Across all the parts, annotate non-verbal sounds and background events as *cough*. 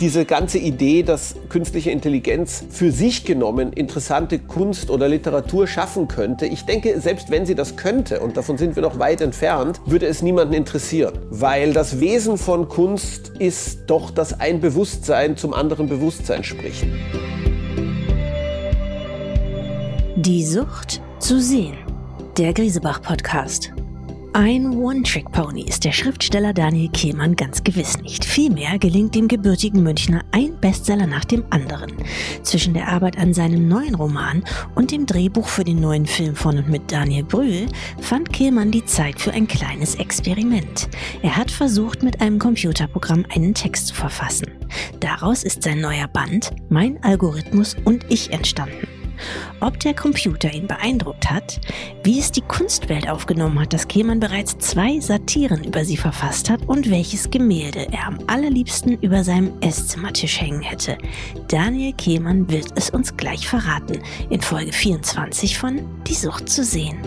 diese ganze Idee, dass künstliche Intelligenz für sich genommen interessante Kunst oder Literatur schaffen könnte, ich denke, selbst wenn sie das könnte, und davon sind wir noch weit entfernt, würde es niemanden interessieren. Weil das Wesen von Kunst ist doch, dass ein Bewusstsein zum anderen Bewusstsein spricht. Die Sucht zu sehen. Der Griesebach-Podcast. Ein One-Trick-Pony ist der Schriftsteller Daniel Kehlmann ganz gewiss nicht. Vielmehr gelingt dem gebürtigen Münchner ein Bestseller nach dem anderen. Zwischen der Arbeit an seinem neuen Roman und dem Drehbuch für den neuen Film von und mit Daniel Brühl fand Kehlmann die Zeit für ein kleines Experiment. Er hat versucht, mit einem Computerprogramm einen Text zu verfassen. Daraus ist sein neuer Band Mein Algorithmus und ich entstanden ob der Computer ihn beeindruckt hat, wie es die Kunstwelt aufgenommen hat, dass Kehlmann bereits zwei Satiren über sie verfasst hat und welches Gemälde er am allerliebsten über seinem Esszimmertisch hängen hätte. Daniel Kehlmann wird es uns gleich verraten in Folge 24 von Die Sucht zu sehen.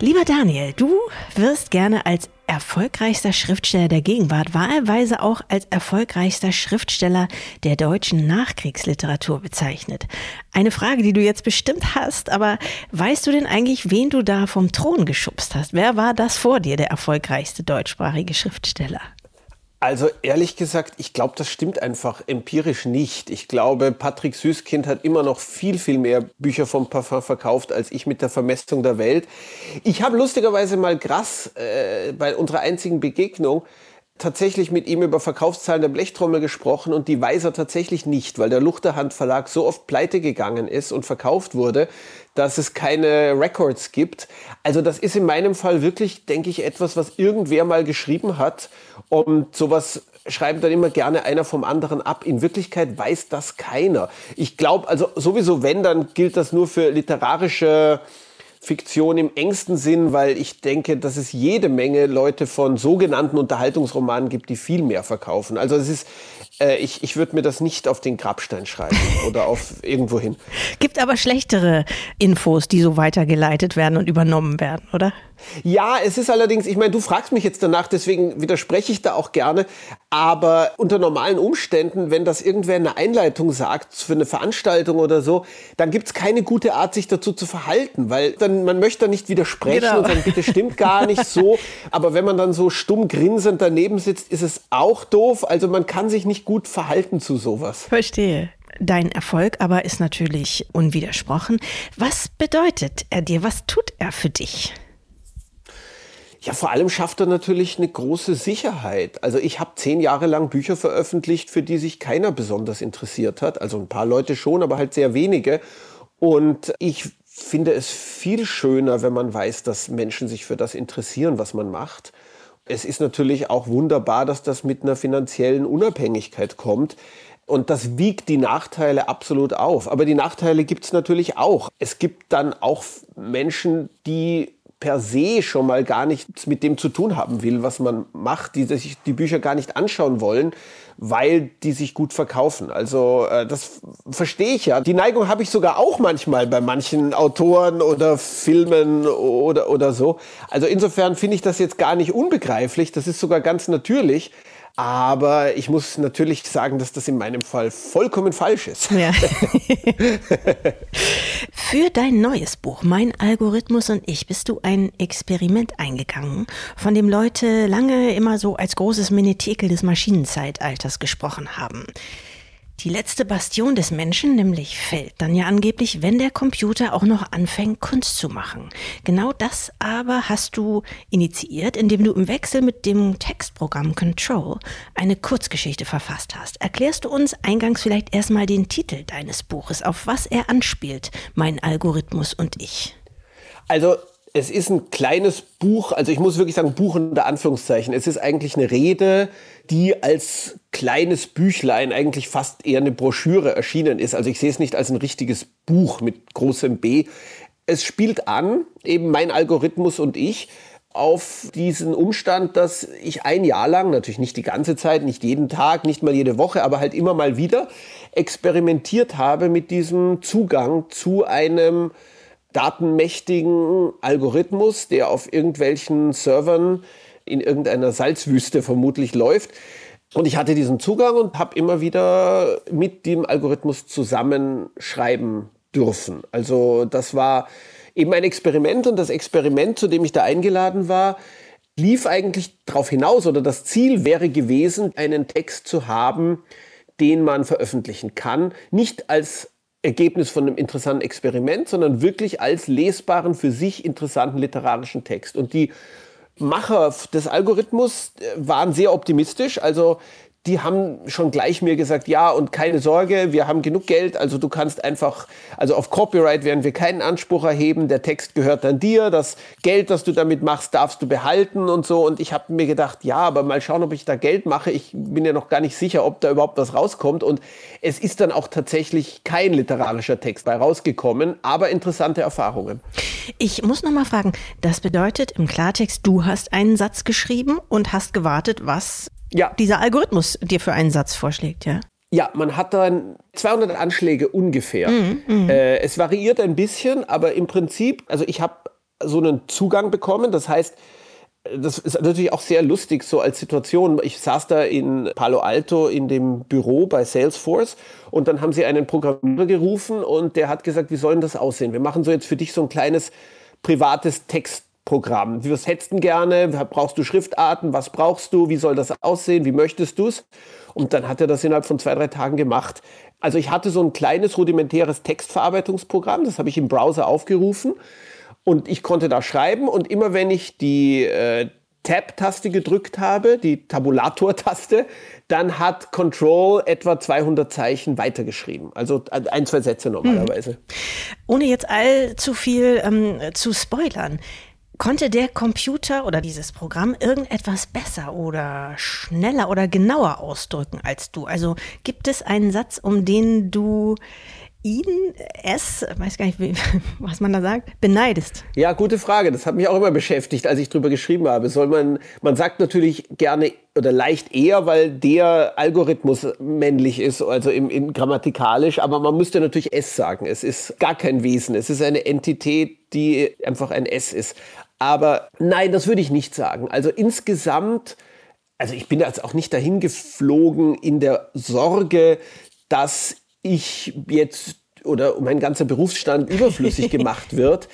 Lieber Daniel, du wirst gerne als erfolgreichster Schriftsteller der Gegenwart, wahlweise auch als erfolgreichster Schriftsteller der deutschen Nachkriegsliteratur bezeichnet. Eine Frage, die du jetzt bestimmt hast, aber weißt du denn eigentlich, wen du da vom Thron geschubst hast? Wer war das vor dir, der erfolgreichste deutschsprachige Schriftsteller? Also ehrlich gesagt, ich glaube, das stimmt einfach empirisch nicht. Ich glaube, Patrick Süßkind hat immer noch viel, viel mehr Bücher vom Parfum verkauft als ich mit der Vermessung der Welt. Ich habe lustigerweise mal krass äh, bei unserer einzigen Begegnung tatsächlich mit ihm über Verkaufszahlen der Blechtrommel gesprochen und die weiß er tatsächlich nicht, weil der Luchterhand Verlag so oft pleite gegangen ist und verkauft wurde, dass es keine Records gibt. Also das ist in meinem Fall wirklich, denke ich, etwas, was irgendwer mal geschrieben hat und sowas schreibt dann immer gerne einer vom anderen ab. In Wirklichkeit weiß das keiner. Ich glaube, also sowieso wenn, dann gilt das nur für literarische Fiktion im engsten Sinn, weil ich denke, dass es jede Menge Leute von sogenannten Unterhaltungsromanen gibt, die viel mehr verkaufen. Also es ist, äh, ich, ich würde mir das nicht auf den Grabstein schreiben *laughs* oder auf irgendwo hin. Gibt aber schlechtere Infos, die so weitergeleitet werden und übernommen werden, oder? Ja, es ist allerdings, ich meine, du fragst mich jetzt danach, deswegen widerspreche ich da auch gerne. Aber unter normalen Umständen, wenn das irgendwer in der Einleitung sagt für eine Veranstaltung oder so, dann gibt es keine gute Art, sich dazu zu verhalten, weil dann man möchte da nicht widersprechen genau. und sagen, bitte stimmt gar nicht so. *laughs* Aber wenn man dann so stumm grinsend daneben sitzt, ist es auch doof. Also man kann sich nicht gut verhalten zu sowas. Verstehe. Dein Erfolg aber ist natürlich unwidersprochen. Was bedeutet er dir? Was tut er für dich? Ja, vor allem schafft er natürlich eine große Sicherheit. Also ich habe zehn Jahre lang Bücher veröffentlicht, für die sich keiner besonders interessiert hat. Also ein paar Leute schon, aber halt sehr wenige. Und ich finde es viel schöner, wenn man weiß, dass Menschen sich für das interessieren, was man macht. Es ist natürlich auch wunderbar, dass das mit einer finanziellen Unabhängigkeit kommt. Und das wiegt die Nachteile absolut auf. Aber die Nachteile gibt es natürlich auch. Es gibt dann auch Menschen, die per se schon mal gar nichts mit dem zu tun haben will, was man macht, die sich die Bücher gar nicht anschauen wollen, weil die sich gut verkaufen. Also äh, das verstehe ich ja. Die Neigung habe ich sogar auch manchmal bei manchen Autoren oder Filmen oder, oder so. Also insofern finde ich das jetzt gar nicht unbegreiflich. Das ist sogar ganz natürlich. Aber ich muss natürlich sagen, dass das in meinem Fall vollkommen falsch ist. Ja. *laughs* *laughs* Für dein neues Buch Mein Algorithmus und ich bist du ein Experiment eingegangen, von dem Leute lange immer so als großes Menetekel des Maschinenzeitalters gesprochen haben. Die letzte Bastion des Menschen nämlich fällt dann ja angeblich, wenn der Computer auch noch anfängt, Kunst zu machen. Genau das aber hast du initiiert, indem du im Wechsel mit dem Textprogramm Control eine Kurzgeschichte verfasst hast. Erklärst du uns eingangs vielleicht erstmal den Titel deines Buches, auf was er anspielt, mein Algorithmus und ich? Also es ist ein kleines Buch, also ich muss wirklich sagen, Buch unter Anführungszeichen. Es ist eigentlich eine Rede, die als kleines Büchlein eigentlich fast eher eine Broschüre erschienen ist. Also ich sehe es nicht als ein richtiges Buch mit großem B. Es spielt an, eben mein Algorithmus und ich, auf diesen Umstand, dass ich ein Jahr lang, natürlich nicht die ganze Zeit, nicht jeden Tag, nicht mal jede Woche, aber halt immer mal wieder experimentiert habe mit diesem Zugang zu einem datenmächtigen Algorithmus, der auf irgendwelchen Servern in irgendeiner Salzwüste vermutlich läuft. Und ich hatte diesen Zugang und habe immer wieder mit dem Algorithmus zusammenschreiben dürfen. Also das war eben ein Experiment und das Experiment, zu dem ich da eingeladen war, lief eigentlich darauf hinaus oder das Ziel wäre gewesen, einen Text zu haben, den man veröffentlichen kann. Nicht als Ergebnis von einem interessanten Experiment, sondern wirklich als lesbaren, für sich interessanten literarischen Text. Und die Macher des Algorithmus äh, waren sehr optimistisch. Also die haben schon gleich mir gesagt, ja, und keine Sorge, wir haben genug Geld, also du kannst einfach, also auf Copyright werden wir keinen Anspruch erheben, der Text gehört dann dir, das Geld, das du damit machst, darfst du behalten und so. Und ich habe mir gedacht, ja, aber mal schauen, ob ich da Geld mache. Ich bin ja noch gar nicht sicher, ob da überhaupt was rauskommt. Und es ist dann auch tatsächlich kein literarischer Text bei rausgekommen, aber interessante Erfahrungen. Ich muss noch mal fragen, das bedeutet im Klartext, du hast einen Satz geschrieben und hast gewartet, was ja. dieser Algorithmus dir für einen Satz vorschlägt, ja? Ja, man hat dann 200 Anschläge ungefähr. Mhm, mhm, äh, es variiert ein bisschen, aber im Prinzip, also ich habe so einen Zugang bekommen. Das heißt, das ist natürlich auch sehr lustig so als Situation. Ich saß da in Palo Alto in dem Büro bei Salesforce und dann haben sie einen Programmierer gerufen und der hat gesagt, wie soll denn das aussehen? Wir machen so jetzt für dich so ein kleines privates Text Programm. Was hättest du gerne? Brauchst du Schriftarten? Was brauchst du? Wie soll das aussehen? Wie möchtest du es? Und dann hat er das innerhalb von zwei, drei Tagen gemacht. Also ich hatte so ein kleines rudimentäres Textverarbeitungsprogramm, das habe ich im Browser aufgerufen und ich konnte da schreiben und immer wenn ich die äh, Tab-Taste gedrückt habe, die Tabulator-Taste, dann hat Control etwa 200 Zeichen weitergeschrieben. Also ein, zwei Sätze normalerweise. Hm. Ohne jetzt allzu viel ähm, zu spoilern. Konnte der Computer oder dieses Programm irgendetwas besser oder schneller oder genauer ausdrücken als du? Also gibt es einen Satz, um den du ihn, es, weiß gar nicht, *laughs* was man da sagt, beneidest? Ja, gute Frage. Das hat mich auch immer beschäftigt, als ich drüber geschrieben habe. Soll man, man sagt natürlich gerne oder leicht eher, weil der Algorithmus männlich ist, also im, im grammatikalisch, aber man müsste natürlich es sagen. Es ist gar kein Wesen. Es ist eine Entität, die einfach ein S ist. Aber nein, das würde ich nicht sagen. Also insgesamt, also ich bin jetzt auch nicht dahin geflogen in der Sorge, dass ich jetzt oder mein ganzer Berufsstand *laughs* überflüssig gemacht wird.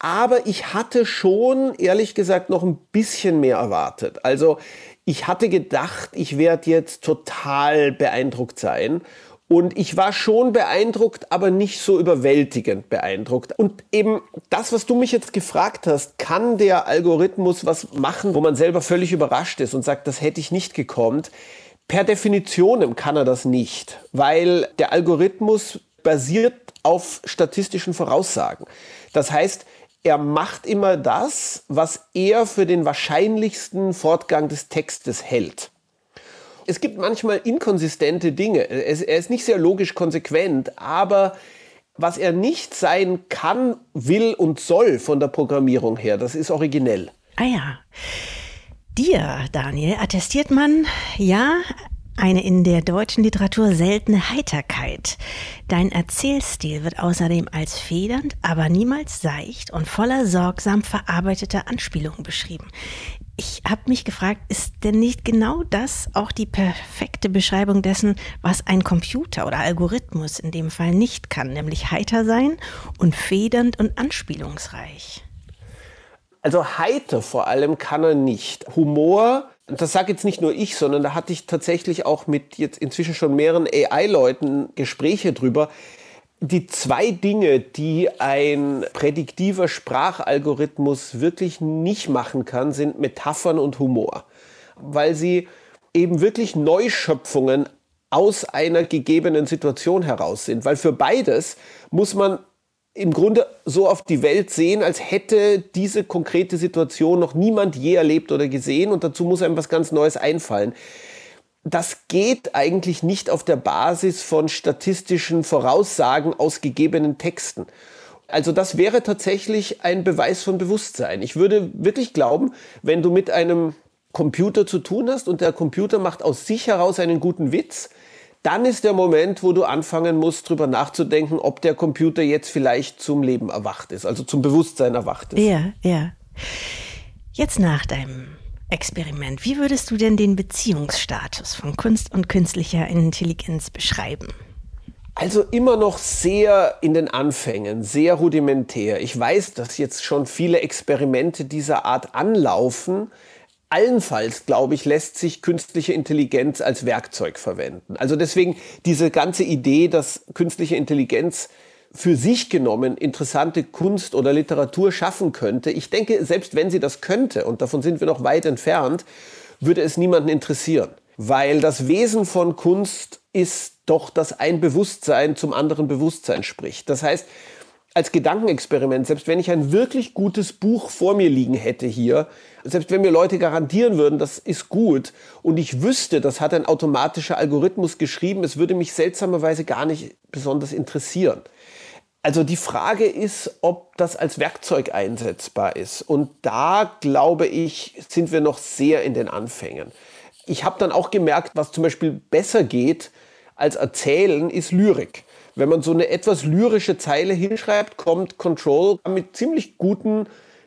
Aber ich hatte schon, ehrlich gesagt, noch ein bisschen mehr erwartet. Also ich hatte gedacht, ich werde jetzt total beeindruckt sein. Und ich war schon beeindruckt, aber nicht so überwältigend beeindruckt. Und eben das, was du mich jetzt gefragt hast, kann der Algorithmus was machen, wo man selber völlig überrascht ist und sagt, das hätte ich nicht gekonnt. Per Definition kann er das nicht, weil der Algorithmus basiert auf statistischen Voraussagen. Das heißt, er macht immer das, was er für den wahrscheinlichsten Fortgang des Textes hält es gibt manchmal inkonsistente Dinge. Er ist nicht sehr logisch konsequent, aber was er nicht sein kann, will und soll von der Programmierung her, das ist originell. Ah ja. Dir, Daniel, attestiert man, ja, eine in der deutschen Literatur seltene Heiterkeit. Dein Erzählstil wird außerdem als federnd, aber niemals seicht und voller sorgsam verarbeiteter Anspielungen beschrieben. Ich habe mich gefragt, ist denn nicht genau das auch die perfekte Beschreibung dessen, was ein Computer oder Algorithmus in dem Fall nicht kann, nämlich heiter sein und federnd und anspielungsreich? Also heiter vor allem kann er nicht. Humor, das sage jetzt nicht nur ich, sondern da hatte ich tatsächlich auch mit jetzt inzwischen schon mehreren AI-Leuten Gespräche drüber die zwei Dinge, die ein prädiktiver Sprachalgorithmus wirklich nicht machen kann, sind Metaphern und Humor, weil sie eben wirklich Neuschöpfungen aus einer gegebenen Situation heraus sind. Weil für beides muss man im Grunde so auf die Welt sehen, als hätte diese konkrete Situation noch niemand je erlebt oder gesehen. Und dazu muss einem was ganz Neues einfallen das geht eigentlich nicht auf der Basis von statistischen Voraussagen aus gegebenen Texten. Also das wäre tatsächlich ein Beweis von Bewusstsein. Ich würde wirklich glauben, wenn du mit einem Computer zu tun hast und der Computer macht aus sich heraus einen guten Witz, dann ist der Moment, wo du anfangen musst, drüber nachzudenken, ob der Computer jetzt vielleicht zum Leben erwacht ist, also zum Bewusstsein erwacht ist. Ja, ja. Jetzt nach deinem Experiment, wie würdest du denn den Beziehungsstatus von Kunst und künstlicher Intelligenz beschreiben? Also immer noch sehr in den Anfängen, sehr rudimentär. Ich weiß, dass jetzt schon viele Experimente dieser Art anlaufen. Allenfalls, glaube ich, lässt sich künstliche Intelligenz als Werkzeug verwenden. Also deswegen diese ganze Idee, dass künstliche Intelligenz für sich genommen interessante Kunst oder Literatur schaffen könnte. Ich denke, selbst wenn sie das könnte, und davon sind wir noch weit entfernt, würde es niemanden interessieren. Weil das Wesen von Kunst ist doch, dass ein Bewusstsein zum anderen Bewusstsein spricht. Das heißt, als Gedankenexperiment, selbst wenn ich ein wirklich gutes Buch vor mir liegen hätte hier, selbst wenn mir Leute garantieren würden, das ist gut und ich wüsste, das hat ein automatischer Algorithmus geschrieben, es würde mich seltsamerweise gar nicht besonders interessieren. Also die Frage ist, ob das als Werkzeug einsetzbar ist. Und da, glaube ich, sind wir noch sehr in den Anfängen. Ich habe dann auch gemerkt, was zum Beispiel besser geht, als Erzählen ist Lyrik. Wenn man so eine etwas lyrische Zeile hinschreibt, kommt Control mit ziemlich guten,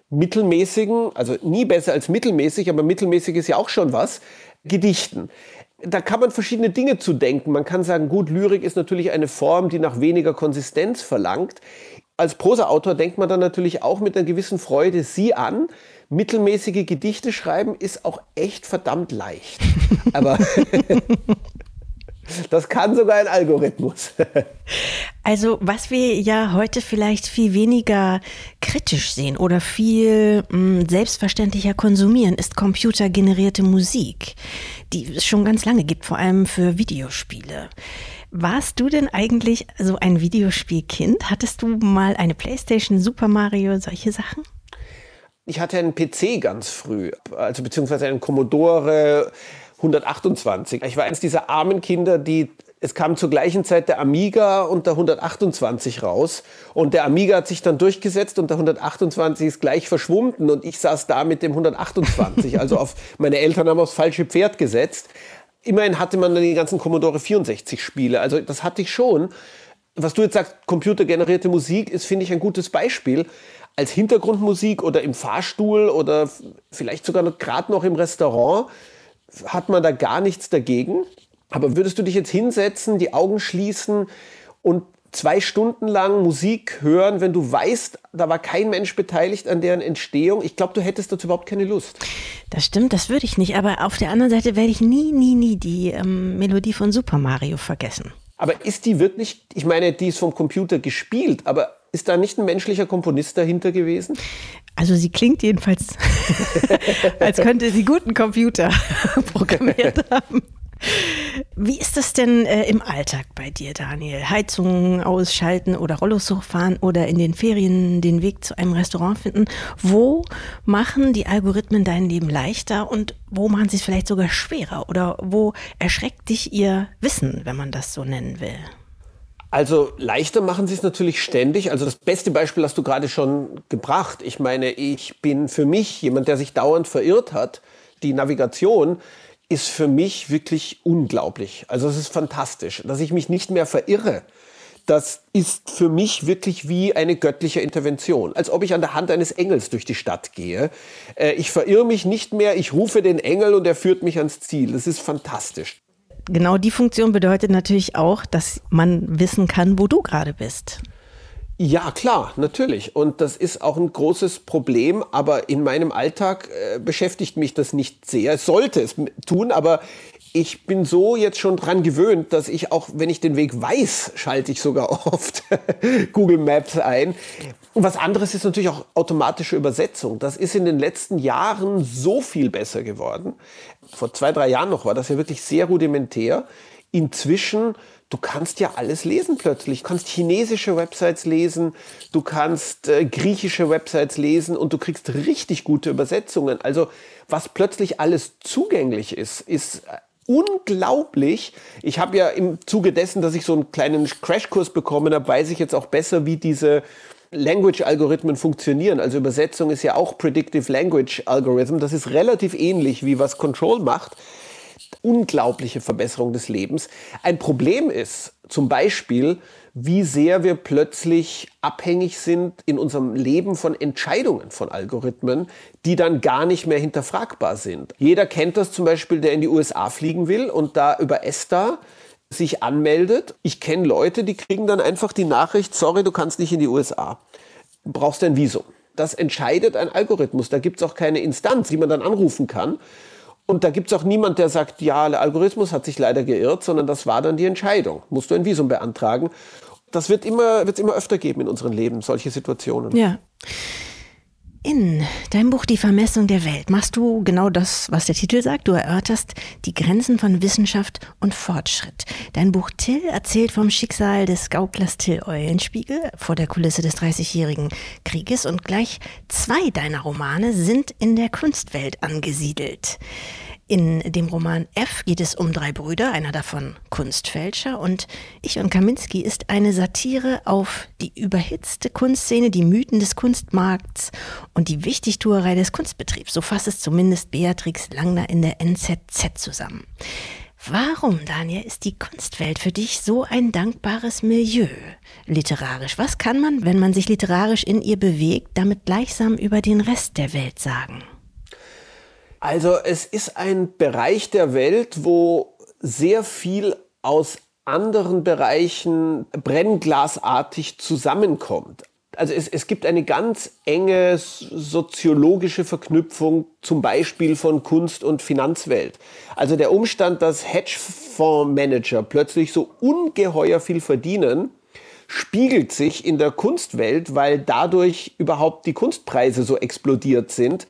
mittelmäßigen, also nie besser als mittelmäßig, aber mittelmäßig ist ja auch schon was, Gedichten. Da kann man verschiedene Dinge zu denken. Man kann sagen, gut, Lyrik ist natürlich eine Form, die nach weniger Konsistenz verlangt. Als Prosaautor denkt man dann natürlich auch mit einer gewissen Freude sie an. Mittelmäßige Gedichte schreiben ist auch echt verdammt leicht. Aber *laughs* *laughs* Das kann sogar ein Algorithmus. Also was wir ja heute vielleicht viel weniger kritisch sehen oder viel mh, hm, selbstverständlicher konsumieren, ist computergenerierte Musik, die es schon ganz lange gibt, vor allem für Videospiele. Warst du denn eigentlich so ein Videospielkind? Hattest du mal eine Playstation, Super Mario, solche Sachen? Ich hatte einen PC ganz früh, also beziehungsweise einen Commodore 128. Ich war eines dieser armen Kinder, die es kam zur gleichen Zeit der Amiga und der 128 raus. Und der Amiga hat sich dann durchgesetzt und der 128 ist gleich verschwunden. Und ich saß da mit dem 128. Also auf meine Eltern haben aufs falsche Pferd gesetzt. Immerhin hatte man dann die ganzen Commodore 64 Spiele. Also das hatte ich schon. Was du jetzt sagst, computergenerierte Musik, ist, finde ich, ein gutes Beispiel. Als Hintergrundmusik oder im Fahrstuhl oder vielleicht sogar gerade noch im Restaurant hat man da gar nichts dagegen. Aber würdest du dich jetzt hinsetzen, die Augen schließen und zwei Stunden lang Musik hören, wenn du weißt, da war kein Mensch beteiligt an deren Entstehung. Ich glaube, du hättest dazu überhaupt keine Lust. Das stimmt, das würde ich nicht. Aber auf der anderen Seite werde ich nie, nie, nie die ähm, Melodie von Super Mario vergessen. Aber ist die wirklich, ich meine, die ist vom Computer gespielt, aber ist da nicht ein menschlicher Komponist dahinter gewesen? Also sie klingt jedenfalls, *laughs* als könnte sie guten Computer *laughs* programmiert haben. Wie ist das denn äh, im Alltag bei dir, Daniel? Heizungen ausschalten oder Rollos hochfahren oder in den Ferien den Weg zu einem Restaurant finden? Wo machen die Algorithmen dein Leben leichter und wo machen sie es vielleicht sogar schwerer? Oder wo erschreckt dich ihr Wissen, wenn man das so nennen will? Also leichter machen sie es natürlich ständig. Also das beste Beispiel hast du gerade schon gebracht. Ich meine, ich bin für mich jemand, der sich dauernd verirrt hat. Die Navigation ist für mich wirklich unglaublich. Also es ist fantastisch, dass ich mich nicht mehr verirre. Das ist für mich wirklich wie eine göttliche Intervention, als ob ich an der Hand eines Engels durch die Stadt gehe. Äh, ich verirre mich nicht mehr, ich rufe den Engel und er führt mich ans Ziel. Das ist fantastisch genau die Funktion bedeutet natürlich auch, dass man wissen kann, wo du gerade bist. Ja, klar, natürlich. Und das ist auch ein großes Problem, aber in meinem Alltag äh, beschäftigt mich das nicht sehr. Es sollte es tun, aber ich bin so jetzt schon dran gewöhnt, dass ich auch, wenn ich den Weg weiß, schalte ich sogar *laughs* oft Google Maps ein. Und was anderes ist natürlich auch automatische Übersetzung. Das ist in den letzten Jahren so viel besser geworden. Vor zwei, drei Jahren noch war das ja wirklich sehr rudimentär. Inzwischen, du kannst ja alles lesen plötzlich. Du kannst chinesische Websites lesen, du kannst äh, griechische Websites lesen und du kriegst richtig gute Übersetzungen. Also was plötzlich alles zugänglich ist, ist unglaublich. Ich habe ja im Zuge dessen, dass ich so einen kleinen Crashkurs bekommen habe, weiß ich jetzt auch besser, wie diese Language-Algorithmen funktionieren. Also Übersetzung ist ja auch Predictive Language Algorithm. Das ist relativ ähnlich wie was Control macht. unglaubliche Verbesserung des Lebens. Ein Problem ist zum Beispiel, wie sehr wir plötzlich abhängig sind in unserem Leben von Entscheidungen von Algorithmen, die dann gar nicht mehr hinterfragbar sind. Jeder kennt das zum Beispiel, der in die USA fliegen will und da über ESTA sich anmeldet. Ich kenne Leute, die kriegen dann einfach die Nachricht, sorry, du kannst nicht in die USA. Du brauchst ein Visum. Das entscheidet ein Algorithmus. Da gibt es auch keine Instanz, die man dann anrufen kann. Und da gibt es auch niemand, der sagt, ja, der Algorithmus hat sich leider geirrt, sondern das war dann die Entscheidung. Musst du ein Visum beantragen. Das wird immer, immer öfter geben in unserem Leben, solche Situationen. Ja. In deinem Buch Die Vermessung der Welt machst du genau das, was der Titel sagt. Du erörterst die Grenzen von Wissenschaft und Fortschritt. Dein Buch Till erzählt vom Schicksal des Gauklers Till Eulenspiegel vor der Kulisse des Dreißigjährigen Krieges und gleich zwei deiner Romane sind in der Kunstwelt angesiedelt. In dem Roman F geht es um drei Brüder, einer davon Kunstfälscher und Ich und Kaminski ist eine Satire auf die überhitzte Kunstszene, die Mythen des Kunstmarkts und die Wichtigtuerei des Kunstbetriebs. So fasst es zumindest Beatrix Langner in der NZZ zusammen. Warum, Daniel, ist die Kunstwelt für dich so ein dankbares Milieu literarisch? Was kann man, wenn man sich literarisch in ihr bewegt, damit gleichsam über den Rest der Welt sagen? Also es ist ein Bereich der Welt, wo sehr viel aus anderen Bereichen brennglasartig zusammenkommt. Also es, es gibt eine ganz enge soziologische Verknüpfung zum Beispiel von Kunst und Finanzwelt. Also der Umstand, dass Hedgefondsmanager plötzlich so ungeheuer viel verdienen, spiegelt sich in der Kunstwelt, weil dadurch überhaupt die Kunstpreise so explodiert sind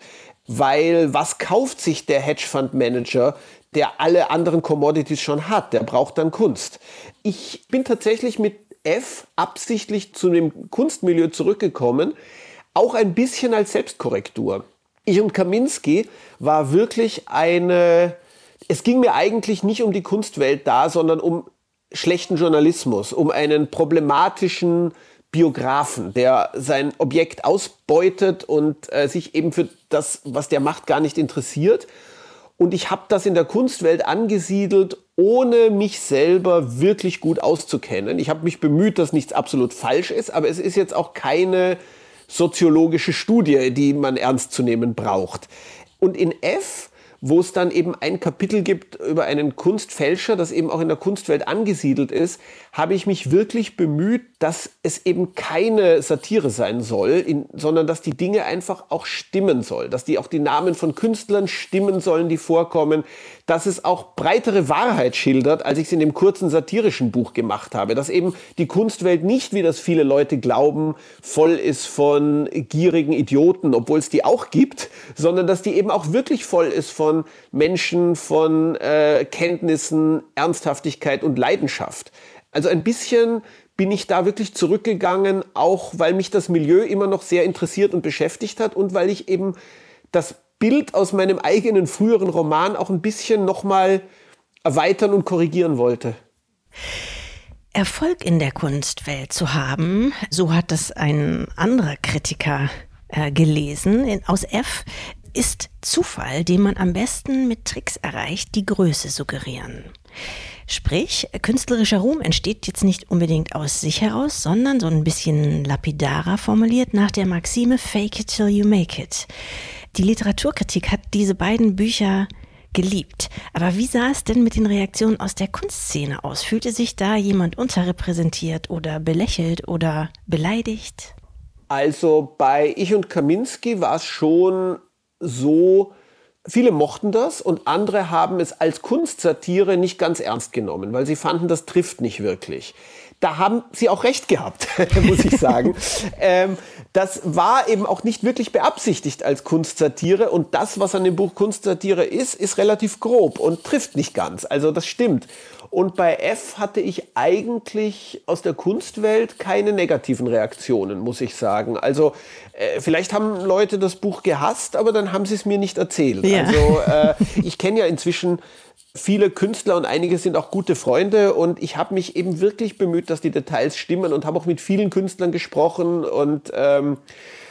weil was kauft sich der Hedgefondsmanager, der alle anderen Commodities schon hat? Der braucht dann Kunst. Ich bin tatsächlich mit F absichtlich zu dem Kunstmilieu zurückgekommen, auch ein bisschen als Selbstkorrektur. Ich und Kaminski war wirklich eine, es ging mir eigentlich nicht um die Kunstwelt da, sondern um schlechten Journalismus, um einen problematischen Biografen, der sein Objekt ausbeutet und äh, sich eben für das, was der macht, gar nicht interessiert. Und ich habe das in der Kunstwelt angesiedelt, ohne mich selber wirklich gut auszukennen. Ich habe mich bemüht, dass nichts absolut falsch ist, aber es ist jetzt auch keine soziologische Studie, die man ernst zu nehmen braucht. Und in F wo es dann eben ein Kapitel gibt über einen Kunstfälscher, das eben auch in der Kunstwelt angesiedelt ist, habe ich mich wirklich bemüht, dass es eben keine Satire sein soll, in, sondern dass die Dinge einfach auch stimmen soll, dass die auch die Namen von Künstlern stimmen sollen, die vorkommen, dass es auch breitere Wahrheit schildert, als ich es in dem kurzen satirischen Buch gemacht habe, dass eben die Kunstwelt nicht, wie das viele Leute glauben, voll ist von gierigen Idioten, obwohl es die auch gibt, sondern dass die eben auch wirklich voll ist von Menschen, von äh, Kenntnissen, Ernsthaftigkeit und Leidenschaft. Also ein bisschen bin ich da wirklich zurückgegangen, auch weil mich das Milieu immer noch sehr interessiert und beschäftigt hat und weil ich eben das Bild aus meinem eigenen früheren Roman auch ein bisschen nochmal erweitern und korrigieren wollte. Erfolg in der Kunstwelt zu haben, so hat das ein anderer Kritiker äh, gelesen in, aus F, ist Zufall, den man am besten mit Tricks erreicht, die Größe suggerieren. Sprich, künstlerischer Ruhm entsteht jetzt nicht unbedingt aus sich heraus, sondern so ein bisschen lapidarer formuliert nach der Maxime Fake it till you make it. Die Literaturkritik hat diese beiden Bücher geliebt. Aber wie sah es denn mit den Reaktionen aus der Kunstszene aus? Fühlte sich da jemand unterrepräsentiert oder belächelt oder beleidigt? Also bei Ich und Kaminski war es schon so, viele mochten das und andere haben es als Kunstsatire nicht ganz ernst genommen, weil sie fanden, das trifft nicht wirklich. Da haben sie auch recht gehabt, *laughs* muss ich sagen. *laughs* ähm, das war eben auch nicht wirklich beabsichtigt als Kunstsatire und das, was an dem Buch Kunstsatire ist, ist relativ grob und trifft nicht ganz. Also das stimmt. Und bei F hatte ich eigentlich aus der Kunstwelt keine negativen Reaktionen, muss ich sagen. Also äh, vielleicht haben Leute das Buch gehasst, aber dann haben sie es mir nicht erzählt. Ja. Also äh, ich kenne ja inzwischen viele Künstler und einige sind auch gute Freunde und ich habe mich eben wirklich bemüht, dass die Details stimmen und habe auch mit vielen Künstlern gesprochen und ähm,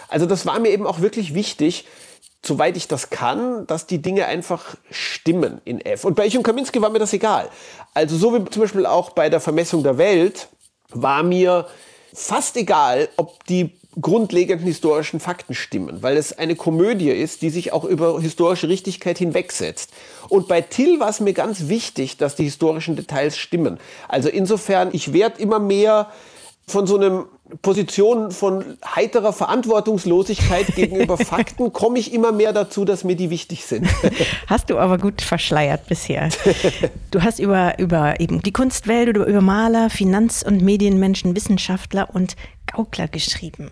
also das war mir eben auch wirklich wichtig. soweit ich das kann, dass die Dinge einfach stimmen in F. Und bei Ich und Kaminski war mir das egal. Also so wie zum Beispiel auch bei der Vermessung der Welt war mir fast egal, ob die grundlegenden historischen Fakten stimmen, weil es eine Komödie ist, die sich auch über historische Richtigkeit hinwegsetzt. Und bei Till war es mir ganz wichtig, dass die historischen Details stimmen. Also insofern, ich werde immer mehr von so einem Position von heiterer Verantwortungslosigkeit *laughs* gegenüber Fakten komme ich immer mehr dazu, dass mir die wichtig sind. *laughs* Hast du aber gut verschleiert bisher. Du hast über, über eben die Kunstwelt oder über Maler, Finanz- und Medienmenschen, Wissenschaftler und Gaukler geschrieben.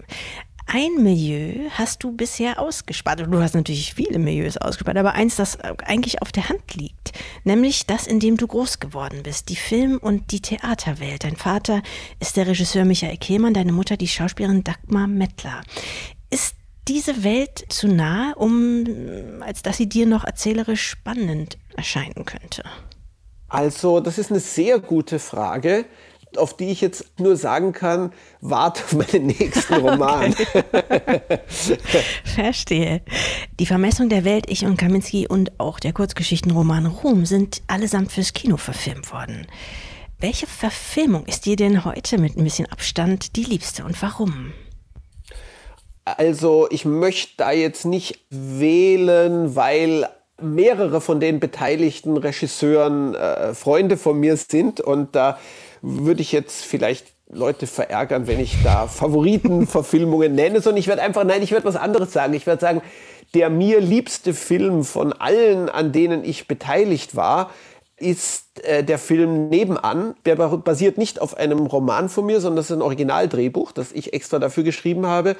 Ein Milieu hast du bisher ausgespart. Du hast natürlich viele Milieus ausgespart, aber eins, das eigentlich auf der Hand liegt, nämlich das, in dem du groß geworden bist, die Film- und die Theaterwelt. Dein Vater ist der Regisseur Michael Kehlmann, deine Mutter die Schauspielerin Dagmar Mettler. Ist diese Welt zu nahe, um, als dass sie dir noch erzählerisch spannend erscheinen könnte? Also, das ist eine sehr gute Frage auf die ich jetzt nur sagen kann, warte auf meinen nächsten *laughs* Roman. *laughs* Verstehe. Die Vermessung der Welt, Ich und Kaminski und auch der Kurzgeschichtenroman Ruhm sind allesamt fürs Kino verfilmt worden. Welche Verfilmung ist dir denn heute mit ein bisschen Abstand die liebste und warum? Also ich möchte da jetzt nicht wählen, weil mehrere von den beteiligten Regisseuren äh, Freunde von mir sind und da äh, würde ich jetzt vielleicht Leute verärgern, wenn ich da Favoritenverfilmungen nenne, sondern ich werde einfach, nein, ich werde was anderes sagen. Ich werde sagen, der mir liebste Film von allen, an denen ich beteiligt war, ist äh, der Film Nebenan. Der basiert nicht auf einem Roman von mir, sondern das ist ein Originaldrehbuch, das ich extra dafür geschrieben habe.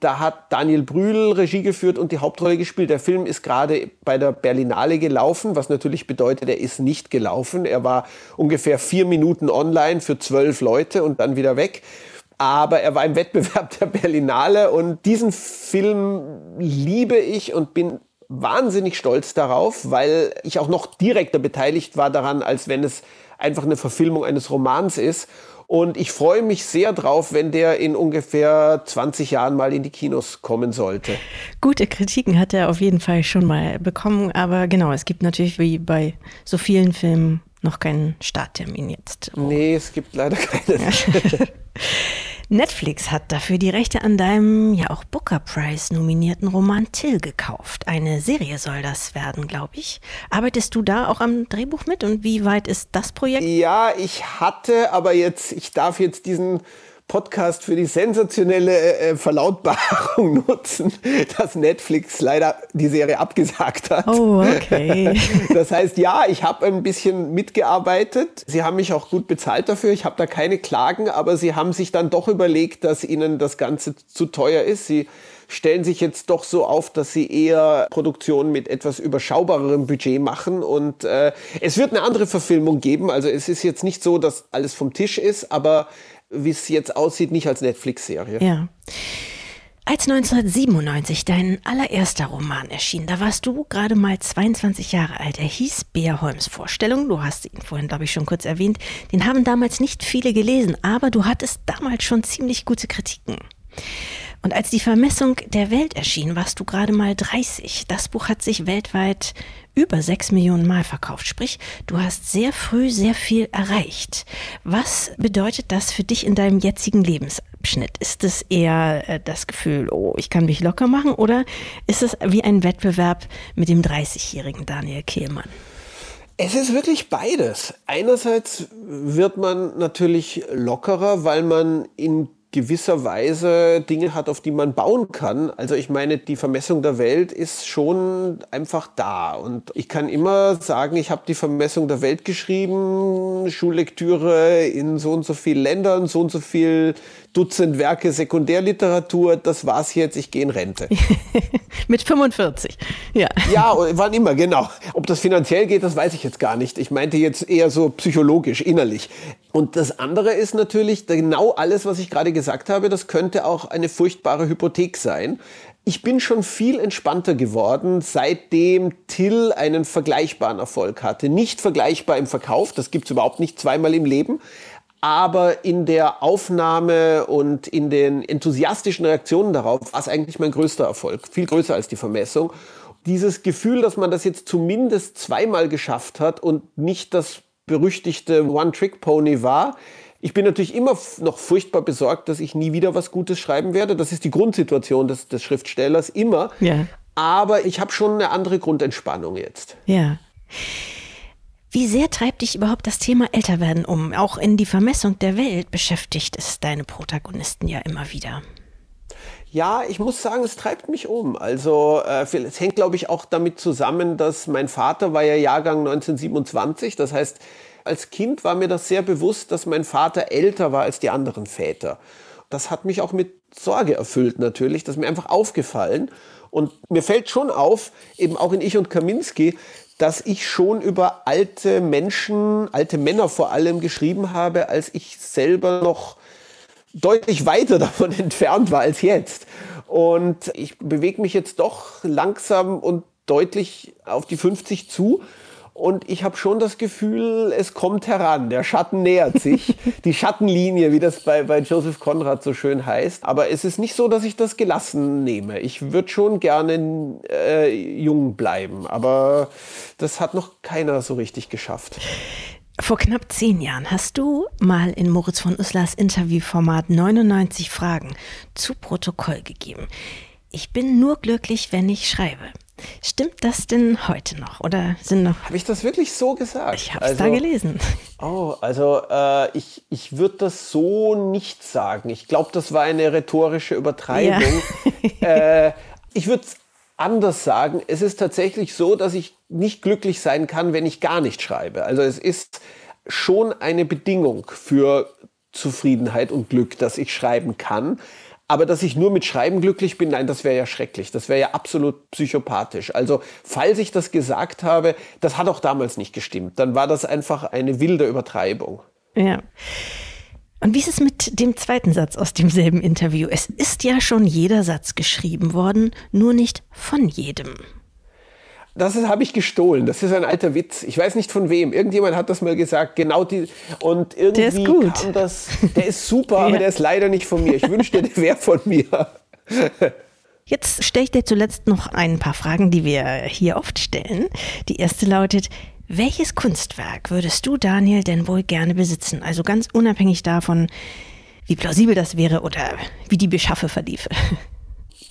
Da hat Daniel Brühl Regie geführt und die Hauptrolle gespielt. Der Film ist gerade bei der Berlinale gelaufen, was natürlich bedeutet, er ist nicht gelaufen. Er war ungefähr vier Minuten online für zwölf Leute und dann wieder weg aber er war im Wettbewerb der Berlinale und diesen Film liebe ich und bin wahnsinnig stolz darauf, weil ich auch noch direkter beteiligt war daran, als wenn es einfach eine Verfilmung eines Romans ist. Und ich freue mich sehr drauf, wenn der in ungefähr 20 Jahren mal in die Kinos kommen sollte. Gute Kritiken hat er auf jeden Fall schon mal bekommen. Aber genau, es gibt natürlich wie bei so vielen Filmen noch keinen Starttermin jetzt. Oh. Nee, es gibt leider keinen. *laughs* *laughs* Netflix hat dafür die Rechte an deinem ja auch Booker Prize nominierten Roman Till gekauft. Eine Serie soll das werden, glaube ich. Arbeitest du da auch am Drehbuch mit und wie weit ist das Projekt? Ja, ich hatte, aber jetzt, ich darf jetzt diesen Podcast für die sensationelle äh, äh, Verlautbarung *laughs* nutzen, dass Netflix leider die Serie abgesagt hat. Oh, okay. *laughs* Das heißt, ja, ich habe ein bisschen mitgearbeitet. Sie haben mich auch gut bezahlt dafür. Ich habe da keine Klagen, aber sie haben sich dann doch überlegt, dass ihnen das Ganze zu teuer ist. Sie stellen sich jetzt doch so auf, dass sie eher Produktionen mit etwas überschaubarerem Budget machen. Und äh, es wird eine andere Verfilmung geben. Also es ist jetzt nicht so, dass alles vom Tisch ist, aber wie es jetzt aussieht, nicht als Netflix-Serie. Ja. Als 1997 dein allererster Roman erschien, da warst du gerade mal 22 Jahre alt. Er hieß Beerholms Vorstellung. Du hast ihn vorhin, glaube ich, schon kurz erwähnt. Den haben damals nicht viele gelesen, aber du hattest damals schon ziemlich gute Kritiken. Und als die Vermessung der Welt erschien, warst du gerade mal 30. Das Buch hat sich weltweit über sechs Millionen Mal verkauft. Sprich, du hast sehr früh sehr viel erreicht. Was bedeutet das für dich in deinem jetzigen Lebensabschnitt? Ist es eher äh, das Gefühl, oh, ich kann mich locker machen oder ist es wie ein Wettbewerb mit dem 30-jährigen Daniel Kehlmann? Es ist wirklich beides. Einerseits wird man natürlich lockerer, weil man in gewisser Weise Dinge hat, auf die man bauen kann. Also ich meine, die Vermessung der Welt ist schon einfach da. Und ich kann immer sagen, ich habe die Vermessung der Welt geschrieben, Schullektüre in so und so vielen Ländern, so und so viel Dutzend Werke Sekundärliteratur, das war's jetzt, ich gehe in Rente. *laughs* Mit 45, ja. Ja, wann immer, genau. Ob das finanziell geht, das weiß ich jetzt gar nicht. Ich meinte jetzt eher so psychologisch, innerlich. Und das andere ist natürlich genau alles, was ich gerade gesagt habe, das könnte auch eine furchtbare Hypothek sein. Ich bin schon viel entspannter geworden, seitdem Till einen vergleichbaren Erfolg hatte. Nicht vergleichbar im Verkauf, das gibt's überhaupt nicht zweimal im Leben, Aber in der Aufnahme und in den enthusiastischen Reaktionen darauf war es eigentlich mein größter Erfolg. Viel größer als die Vermessung. Dieses Gefühl, dass man das jetzt zumindest zweimal geschafft hat und nicht das berüchtigte One-Trick-Pony war. Ich bin natürlich immer noch furchtbar besorgt, dass ich nie wieder was Gutes schreiben werde. Das ist die Grundsituation des, des Schriftstellers immer. Ja. Aber ich habe schon eine andere Grundentspannung jetzt. Ja. Wie sehr treibt dich überhaupt das Thema Älterwerden um? Auch in die Vermessung der Welt beschäftigt es deine Protagonisten ja immer wieder. Ja, ich muss sagen, es treibt mich um. Also äh, es hängt, glaube ich, auch damit zusammen, dass mein Vater war ja Jahrgang 1927. Das heißt, als Kind war mir das sehr bewusst, dass mein Vater älter war als die anderen Väter. Das hat mich auch mit Sorge erfüllt natürlich. Das ist mir einfach aufgefallen. Und mir fällt schon auf, eben auch in Ich und Kaminski, dass ich schon über alte Menschen, alte Männer vor allem geschrieben habe, als ich selber noch deutlich weiter *laughs* davon entfernt war als jetzt. Und ich bewege mich jetzt doch langsam und deutlich auf die 50 zu und ich habe schon das Gefühl, es kommt heran. Der Schatten nähert sich. *laughs* Die Schattenlinie, wie das bei, bei Joseph Conrad so schön heißt. Aber es ist nicht so, dass ich das gelassen nehme. Ich würde schon gerne äh, jung bleiben. Aber das hat noch keiner so richtig geschafft. Vor knapp zehn Jahren hast du mal in Moritz von Uslers Interviewformat 99 Fragen zu Protokoll gegeben. Ich bin nur glücklich, wenn ich schreibe. Stimmt das denn heute noch oder sind noch? Habe ich das wirklich so gesagt? Ich habe es also, da gelesen. Oh, also äh, ich, ich würde das so nicht sagen. Ich glaube, das war eine rhetorische Übertreibung. Ja. *laughs* äh, ich würde es anders sagen. Es ist tatsächlich so, dass ich nicht glücklich sein kann, wenn ich gar nicht schreibe. Also es ist schon eine Bedingung für Zufriedenheit und Glück, dass ich schreiben kann. Aber dass ich nur mit Schreiben glücklich bin, nein, das wäre ja schrecklich. Das wäre ja absolut psychopathisch. Also, falls ich das gesagt habe, das hat auch damals nicht gestimmt. Dann war das einfach eine wilde Übertreibung. Ja. Und wie ist es mit dem zweiten Satz aus demselben Interview? Es ist ja schon jeder Satz geschrieben worden, nur nicht von jedem. Das habe ich gestohlen. Das ist ein alter Witz. Ich weiß nicht von wem. Irgendjemand hat das mal gesagt. Genau die. Und irgendwie der ist gut. kam das. Der ist super, *laughs* ja. aber der ist leider nicht von mir. Ich wünschte, der wäre von mir. *laughs* Jetzt stelle ich dir zuletzt noch ein paar Fragen, die wir hier oft stellen. Die erste lautet: Welches Kunstwerk würdest du, Daniel, denn wohl gerne besitzen? Also ganz unabhängig davon, wie plausibel das wäre oder wie die Beschaffe verliefe. *laughs*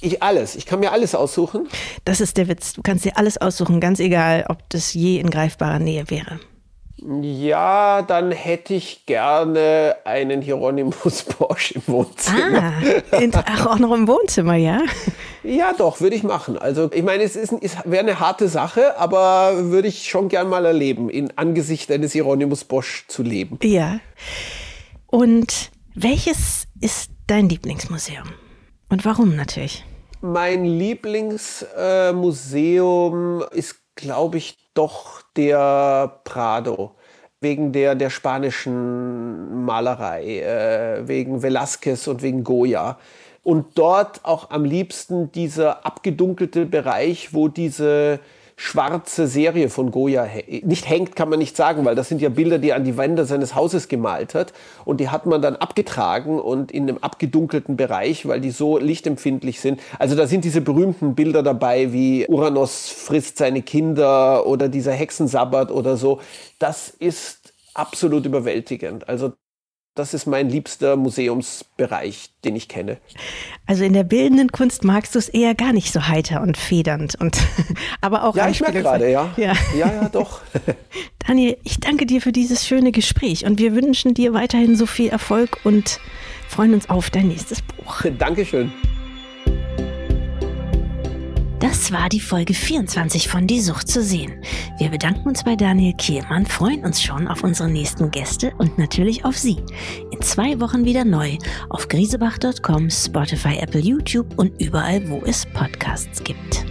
Ich alles. Ich kann mir alles aussuchen. Das ist der Witz. Du kannst dir alles aussuchen, ganz egal, ob das je in greifbarer Nähe wäre. Ja, dann hätte ich gerne einen Hieronymus *laughs* Bosch im Wohnzimmer. Ah, in, ach, auch noch im Wohnzimmer, ja? Ja, doch, würde ich machen. Also, ich meine, es ist, ist wäre eine harte Sache, aber würde ich schon gern mal erleben, in Angesicht eines Hieronymus Bosch zu leben. Ja. Und welches ist dein Lieblingsmuseum? Und warum natürlich? Mein Lieblingsmuseum äh, ist, glaube ich, doch der Prado. Wegen der, der spanischen Malerei, äh, wegen Velázquez und wegen Goya. Und dort auch am liebsten dieser abgedunkelte Bereich, wo diese schwarze Serie von Goya nicht hängt, kann man nicht sagen, weil das sind ja Bilder, die er an die Wände seines Hauses gemalt hat. Und die hat man dann abgetragen und in einem abgedunkelten Bereich, weil die so lichtempfindlich sind. Also da sind diese berühmten Bilder dabei, wie Uranus frisst seine Kinder oder dieser Hexensabbat oder so. Das ist absolut überwältigend. Also das ist mein liebster Museumsbereich, den ich kenne. Also in der bildenden Kunst magst du es eher gar nicht so heiter und federnd und *laughs* aber auch Ja, ich merke gerade, ja. ja. Ja, ja, doch. *laughs* *laughs* Daniel, ich danke dir für dieses schöne Gespräch und wir wünschen dir weiterhin so viel Erfolg und freuen uns auf dein nächstes Buch. Dankeschön. Das war die Folge 24 von Die Sucht zu sehen. Wir bedanken uns bei Daniel Kehlmann, freuen uns schon auf unsere nächsten Gäste und natürlich auf Sie. In zwei Wochen wieder neu auf griesebach.com, Spotify, Apple, YouTube und überall, wo es Podcasts gibt.